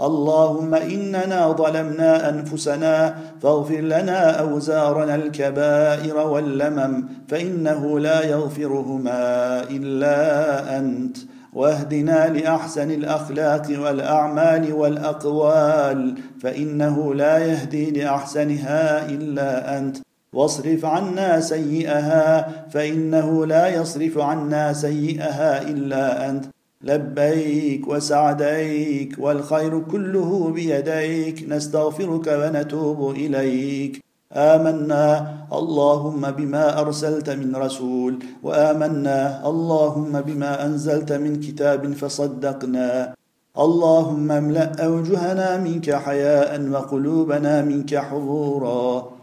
اللهم إننا ظلمنا أنفسنا فاغفر لنا أوزارنا الكبائر واللمم فإنه لا يغفرهما إلا أنت واهدنا لأحسن الأخلاق والأعمال والأقوال فإنه لا يهدي لأحسنها إلا أنت واصرف عنا سيئها فإنه لا يصرف عنا سيئها إلا أنت لبيك وسعديك والخير كله بيديك نستغفرك ونتوب إليك. آمنا اللهم بما أرسلت من رسول وآمنا اللهم بما أنزلت من كتاب فصدقنا. اللهم املأ أوجهنا منك حياء وقلوبنا منك حضورا.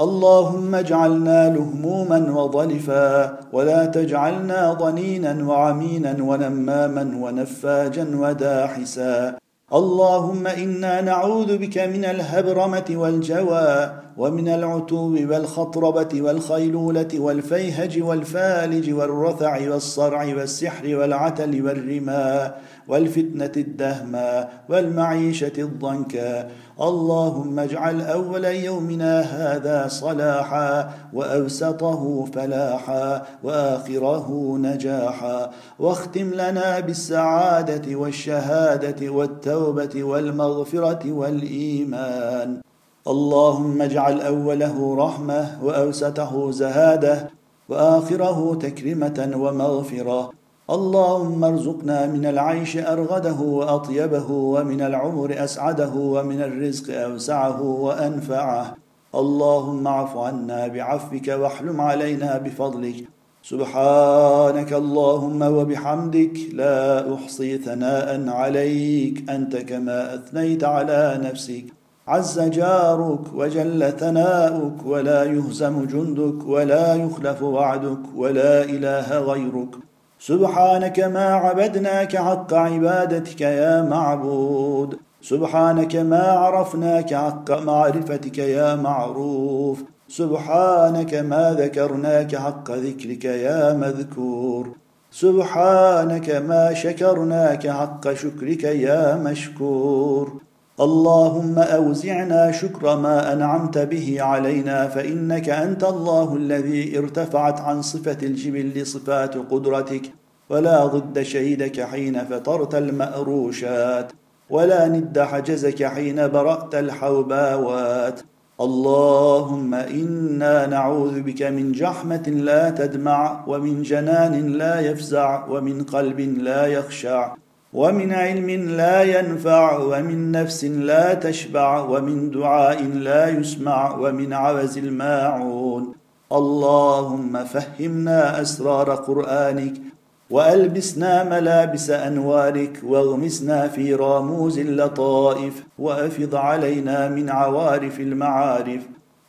اللهم اجعلنا لهموما وضلفا ولا تجعلنا ضنينا وعمينا ونماما ونفاجا وداحسا. اللهم إنا نعوذ بك من الهبرمة والجوى ومن العتو والخطربة والخيلولة والفيهج والفالج والرثع والصرع والسحر والعتل والرماء والفتنة الدهمى والمعيشة الضنكا اللهم اجعل أول يومنا هذا صلاحا وأوسطه فلاحا وآخره نجاحا واختم لنا بالسعادة والشهادة والتوبة والمغفرة والإيمان. اللهم اجعل أوله رحمة وأوسطه زهادة وآخره تكرمه ومغفرة. اللهم ارزقنا من العيش أرغده وأطيبه ومن العمر أسعده ومن الرزق أوسعه وأنفعه. اللهم اعف عنا بعفوك واحلم علينا بفضلك. سبحانك اللهم وبحمدك لا أحصي ثناء عليك. أنت كما أثنيت على نفسك. عز جارك وجل ثناؤك. ولا يهزم جندك. ولا يخلف وعدك. ولا إله غيرك. سبحانك ما عبدناك حق عبادتك يا معبود. سبحانك ما عرفناك حق معرفتك يا معروف. سبحانك ما ذكرناك حق ذكرك يا مذكور. سبحانك ما شكرناك حق شكرك يا مشكور. اللهم أوزعنا شكر ما أنعمت به علينا فإنك أنت الله الذي ارتفعت عن صفة الجبل صفات قدرتك. ولا ضد شهيدك حين فطرت المأروشات. ولا ند حجزك حين برأت الحوباوات. اللهم إنا نعوذ بك من جحمة لا تدمع ومن جنان لا يفزع ومن قلب لا يخشع. ومن علم لا ينفع ومن نفس لا تشبع ومن دعاء لا يسمع ومن عوز الماعون. اللهم فهمنا أسرار قرآنك وألبسنا ملابس أنوارك واغمسنا في راموز اللطائف وأفض علينا من عوارف المعارف.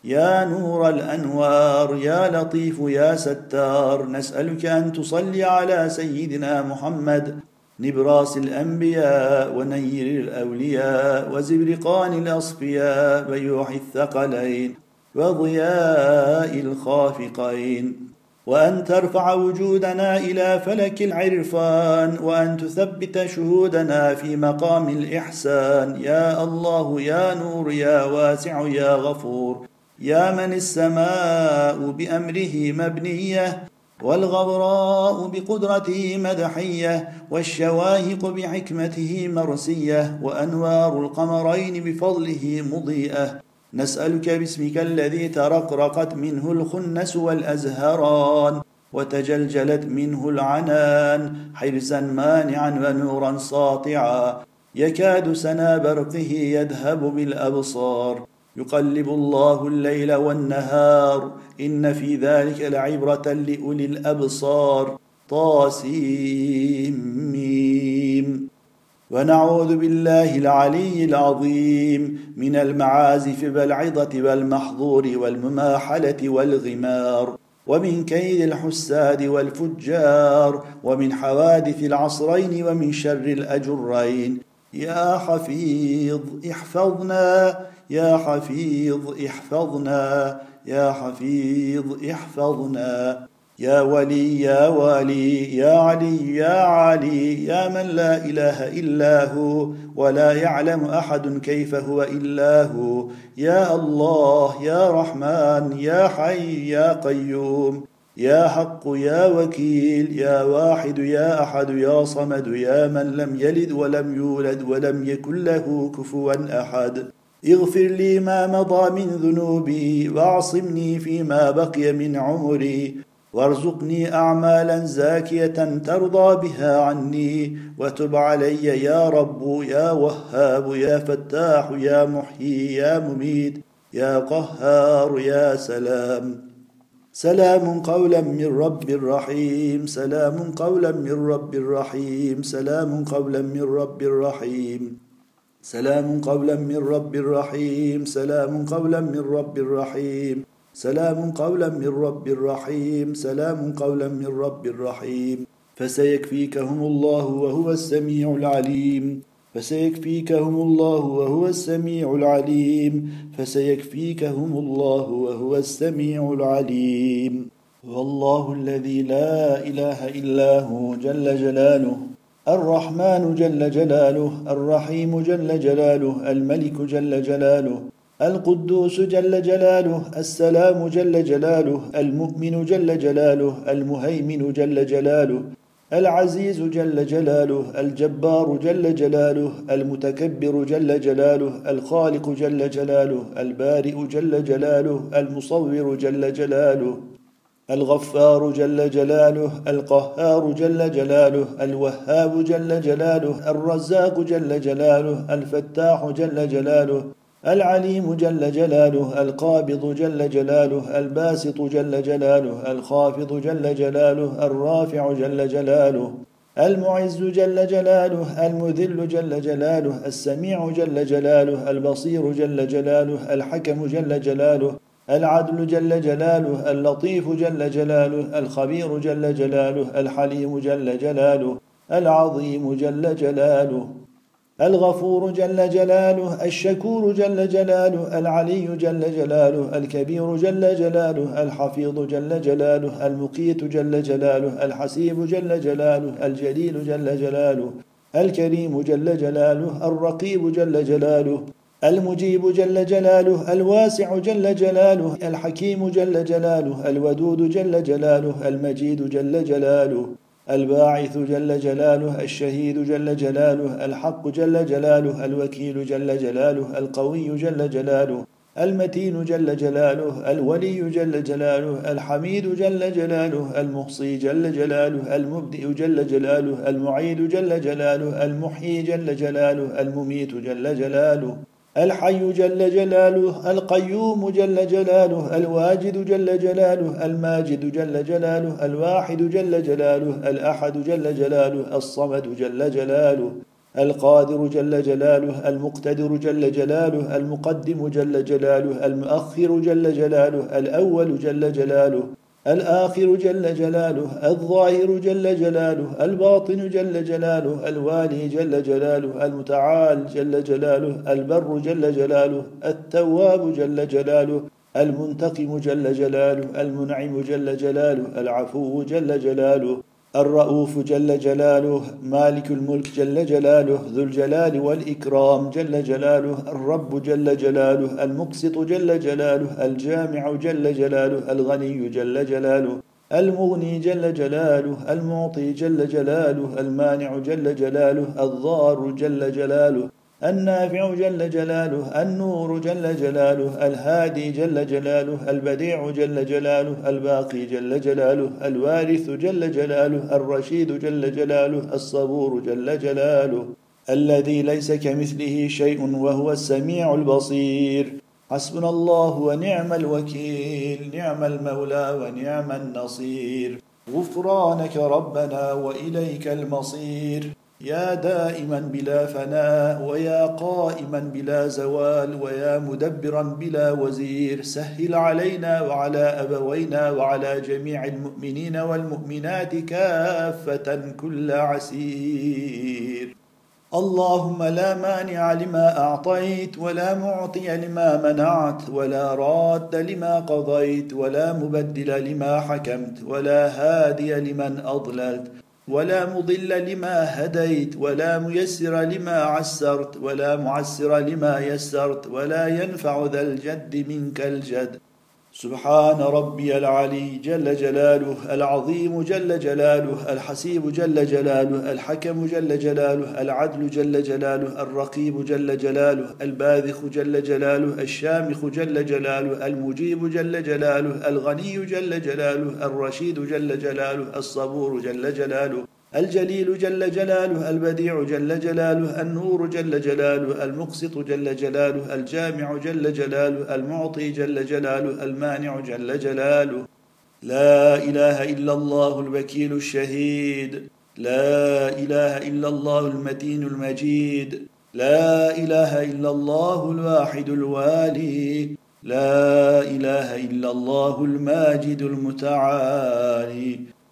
يا نور الأنوار يا لطيف يا ستار نسألك أن تصلي على سيدنا محمد. نبراس الأنبياء ونير الأولياء وزبرقان الأصفياء ويوح الثقلين وضياء الخافقين. وأن ترفع وجودنا إلى فلك العرفان وأن تثبت شهودنا في مقام الإحسان. يا الله يا نور يا واسع يا غفور. يا من السماء بأمره مبنية. والغبراء بقدرته مدحية والشواهق بحكمته مرسية وأنوار القمرين بفضله مضيئة. نسألك باسمك الذي ترقرقت منه الخنس والأزهران وتجلجلت منه العنان حرزا مانعا ونورا ساطعا. يكاد سنا برقه يذهب بالأبصار. يقلب الله الليل والنهار إن في ذلك لعبرة لأولي الأبصار. طاسيم. ونعوذ بالله العلي العظيم من المعازف والعظة والمحظور والمماحلة والغمار. ومن كيد الحساد والفجار. ومن حوادث العصرين ومن شر الأجرين. يا حفيظ احفظنا يا حفيظ احفظنا يا حفيظ احفظنا. يا ولي يا والي يا علي يا علي يا من لا إله إلا هو ولا يعلم أحد كيف هو إلا هو. يا الله يا رحمن يا حي يا قيوم. يا حق يا وكيل يا واحد يا أحد يا صمد يا من لم يلد ولم يولد ولم يكن له كفوا أحد. اغفر لي ما مضى من ذنوبي وأعصمني فيما بقي من عمري. وارزقني اعمالا زاكية ترضى بها عني. وتب علي يا رب يا وهاب يا فتاح يا محيي يا مميت يا قهار يا سلام. سلام قولا من رب رحيم سلام قولا من رب رحيم سلام قولا من رب رحيم سلام قولا من رب رحيم سلام قولا من رب رحيم سلام قولا من رب رحيم سلام قولا من رب رحيم فسيكفيكهم الله وهو السميع العليم. فسيكفيكهم الله وهو السميع العليم. فسيكفيكهم الله وهو السميع العليم. والله الذي لا إله إلا هو جل جلاله الرحمن جل جلاله الرحيم جل جلاله الملك جل جلاله القدوس جل جلاله السلام جل جلاله المؤمن جل جلاله المهيمن جل جلاله العزيز جل جلاله الجبار جل جلاله المتكبر جل جلاله الخالق جل جلاله البارئ جل جلاله المصور جل جلاله الغفار جل جلاله القهار جل جلاله الوهاب جل جلاله الرزاق جل جلاله الفتاح جل جلاله العليم جل جلاله القابض جل جلاله الباسط جل جلاله الخافض جل جلاله الرافع جل جلاله المعز جل جلاله المذل جل جلاله السميع جل جلاله البصير جل جلاله الحكم جل جلاله العدل جل جلاله اللطيف جل جلاله الخبير جل جلاله الحليم جل جلاله العظيم جل جلاله الغفور جل جلاله الشكور جل جلاله العلي جل جلاله الكبير جل جلاله الحفيظ جل جلاله المقيت جل جلاله الحسيب جل جلاله الجليل جل جلاله الكريم جل جلاله الرقيب جل جلاله المجيب جل جلاله الواسع جل جلاله الحكيم جل جلاله الودود جل جلاله المجيد جل جلاله الباعث جل جلاله الشهيد جل جلاله الحق جل جلاله الوكيل جل جلاله القوي جل جلاله المتين جل جلاله الولي جل جلاله الحميد جل جلاله المحصي جل جلاله المبدئ جل جلاله المعيد جل جلاله المحيي جل جلاله المميت جل جلاله الحي جل جلاله القيوم جل جلاله الواجد جل جلاله الماجد جل جلاله الواحد جل جلاله الأحد جل جلاله الصمد جل جلاله القادر جل جلاله المقتدر جل جلاله المقدم جل جلاله المؤخر جل جلاله الأول جل جلاله الآخر جل جلاله الظاهر جل جلاله الباطن جل جلاله الوالي جل جلاله المتعال جل جلاله البر جل جلاله التواب جل جلاله المنتقم جل جلاله المنعم جل جلاله العفو جل جلاله. الرؤوف جل جلاله مالك الملك جل جلاله ذو الجلال والإكرام جل جلاله الرب جل جلاله المقسط جل جلاله الجامع جل جلاله الغني جل جلاله المغني جل جلاله المعطي جل جلاله المانع جل جلاله الضار جل جلاله النافع جل جلاله النور جل جلاله الهادي جل جلاله البديع جل جلاله الباقي جل جلاله الوارث جل جلاله الرشيد جل جلاله الصبور جل جلاله. الذي ليس كمثله شيء وهو السميع البصير. حسبنا الله ونعم الوكيل نعم المولى ونعم النصير. غفرانك ربنا وإليك المصير. يا دائما بلا فناء ويا قائما بلا زوال ويا مدبرا بلا وزير سهل علينا وعلى أبوينا وعلى جميع المؤمنين والمؤمنات كافة كل عسير. اللهم لا مانع لما أعطيت ولا معطي لما منعت ولا راد لما قضيت ولا مبدل لما حكمت ولا هادي لمن أضللت. ولا مضل لما هديت ولا ميسر لما عسرت ولا معسر لما يسرت ولا ينفع ذا الجد منك الجد. سبحان ربي العلي جل جلاله العظيم جل جلاله الحسيب جل جلاله الحكم جل جلاله العدل جل جلاله الرقيب جل جلاله الباذخ جل جلاله الشامخ جل جلاله المجيب جل جلاله الغني جل جلاله الرشيد جل جلاله الصبور جل جلاله الجليل جل جلاله البديع جل جلاله النور جل جلاله المقسط جل جلاله الجامع جل جلاله المعطي جل جلاله المانع جل جلاله. لا إله إلا الله الوكيل الشهيد. لا إله إلا الله المتين المجيد. لا إله إلا الله الواحد الوالي. لا إله إلا الله الماجد المتعالي.